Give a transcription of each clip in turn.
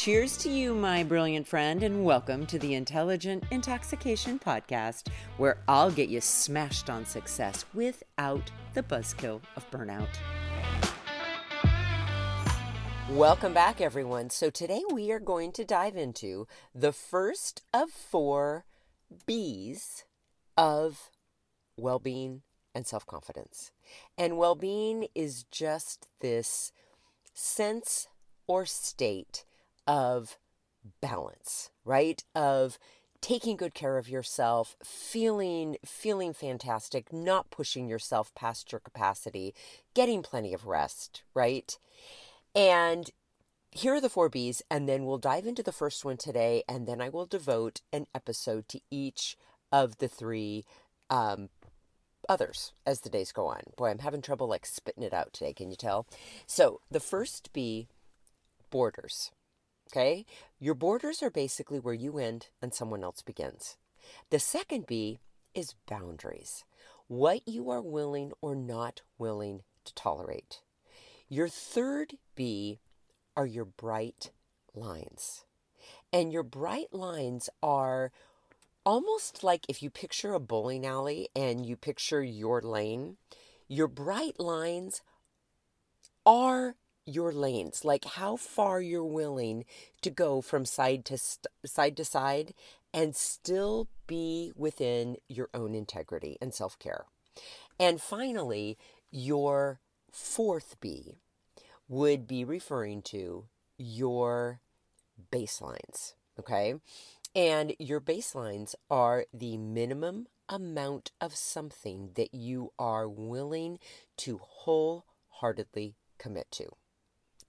Cheers to you, my brilliant friend, and welcome to the Intelligent Intoxication Podcast, where I'll get you smashed on success without the buzzkill of burnout. Welcome back, everyone. So, today we are going to dive into the first of four B's of well being and self confidence. And well being is just this sense or state of balance, right? Of taking good care of yourself, feeling feeling fantastic, not pushing yourself past your capacity, getting plenty of rest, right? And here are the four B's, and then we'll dive into the first one today, and then I will devote an episode to each of the three um, others as the days go on. Boy, I'm having trouble like spitting it out today, can you tell? So the first B borders. Okay? Your borders are basically where you end and someone else begins. The second B is boundaries. What you are willing or not willing to tolerate. Your third B are your bright lines. And your bright lines are almost like if you picture a bowling alley and you picture your lane, your bright lines are your lanes, like how far you're willing to go from side to st- side to side and still be within your own integrity and self-care. And finally, your fourth B would be referring to your baselines, okay? And your baselines are the minimum amount of something that you are willing to wholeheartedly commit to.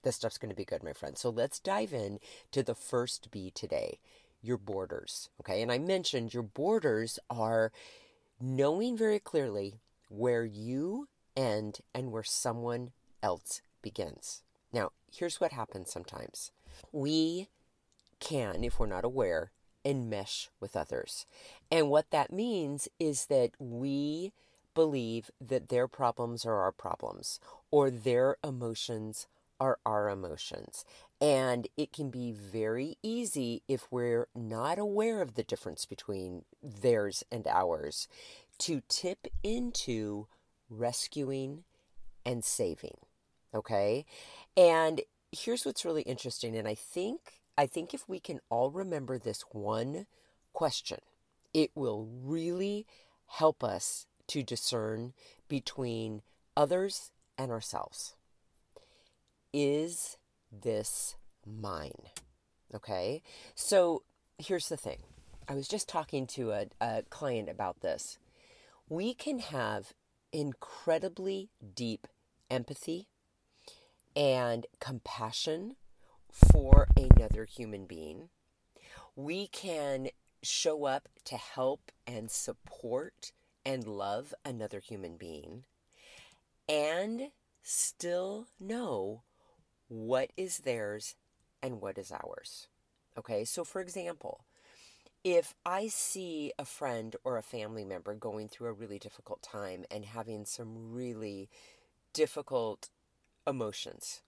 This stuff's going to be good, my friend. So let's dive in to the first B today your borders. Okay. And I mentioned your borders are knowing very clearly where you end and where someone else begins. Now, here's what happens sometimes we can, if we're not aware, enmesh with others. And what that means is that we believe that their problems are our problems or their emotions are our emotions. And it can be very easy if we're not aware of the difference between theirs and ours to tip into rescuing and saving. Okay? And here's what's really interesting and I think I think if we can all remember this one question, it will really help us to discern between others and ourselves. Is this mine? Okay, so here's the thing. I was just talking to a, a client about this. We can have incredibly deep empathy and compassion for another human being. We can show up to help and support and love another human being and still know what is theirs and what is ours. Okay, so for example, if I see a friend or a family member going through a really difficult time and having some really difficult emotions,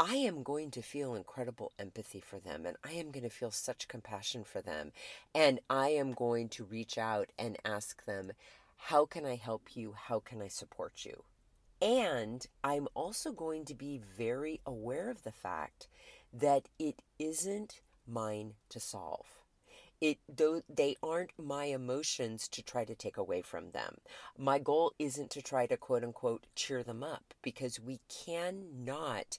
I am going to feel incredible empathy for them and I am going to feel such compassion for them. And I am going to reach out and ask them, How can I help you? How can I support you? And I'm also going to be very aware of the fact that it isn't mine to solve. It though they aren't my emotions to try to take away from them. My goal isn't to try to quote unquote cheer them up because we cannot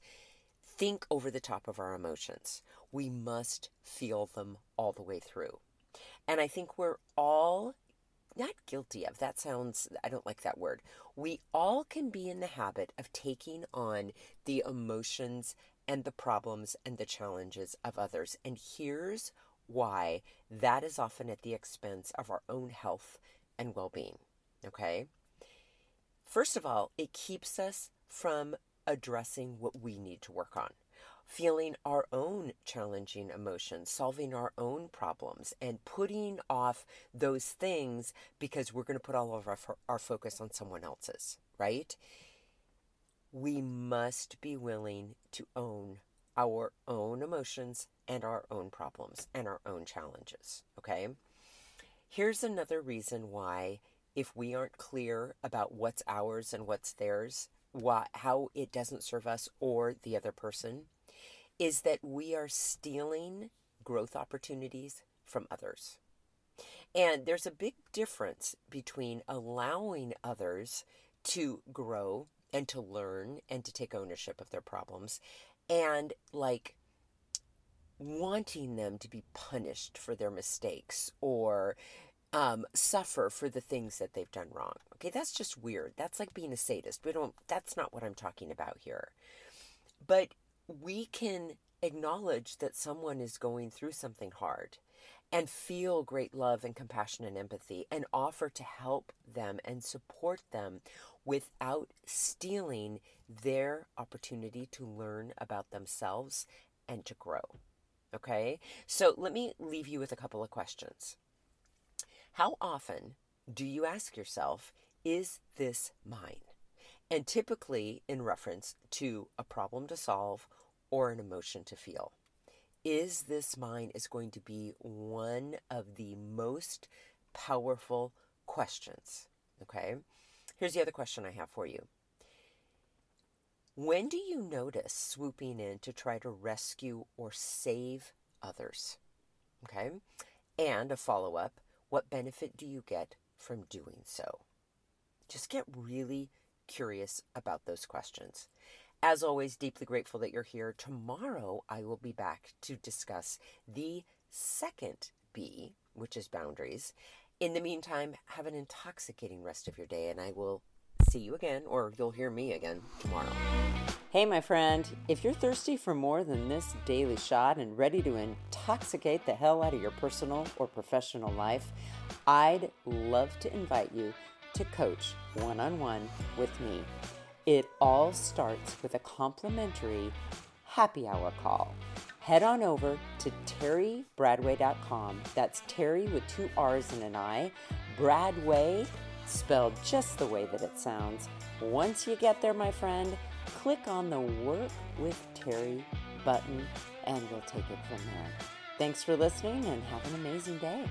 think over the top of our emotions. We must feel them all the way through. And I think we're all not guilty of, that sounds, I don't like that word. We all can be in the habit of taking on the emotions and the problems and the challenges of others. And here's why that is often at the expense of our own health and well being. Okay? First of all, it keeps us from addressing what we need to work on, feeling our own challenging emotions, solving our own problems, and putting off those things because we're going to put all of our, our focus on someone else's, right? We must be willing to own our own emotions and our own problems and our own challenges. Okay? Here's another reason why, if we aren't clear about what's ours and what's theirs, why, how it doesn't serve us or the other person, is that we are stealing growth opportunities from others. And there's a big difference between allowing others to grow and to learn and to take ownership of their problems and like wanting them to be punished for their mistakes or um, suffer for the things that they've done wrong. Okay, that's just weird. That's like being a sadist. We don't. That's not what I'm talking about here. But we can acknowledge that someone is going through something hard and feel great love and compassion and empathy and offer to help them and support them without stealing their opportunity to learn about themselves and to grow. Okay? So let me leave you with a couple of questions. How often do you ask yourself, is this mine? And typically in reference to a problem to solve or an emotion to feel. Is this mine is going to be one of the most powerful questions. Okay? Here's the other question I have for you. When do you notice swooping in to try to rescue or save others? Okay? And a follow up what benefit do you get from doing so? Just get really curious about those questions. As always, deeply grateful that you're here. Tomorrow, I will be back to discuss the second B, which is boundaries. In the meantime, have an intoxicating rest of your day, and I will see you again, or you'll hear me again tomorrow. Hey, my friend, if you're thirsty for more than this daily shot and ready to intoxicate the hell out of your personal or professional life, I'd love to invite you to coach one on one with me. It all starts with a complimentary happy hour call. Head on over to terribradway.com. That's Terri with two R's and an I. Bradway, spelled just the way that it sounds. Once you get there, my friend, click on the Work with Terri button and we'll take it from there. Thanks for listening and have an amazing day.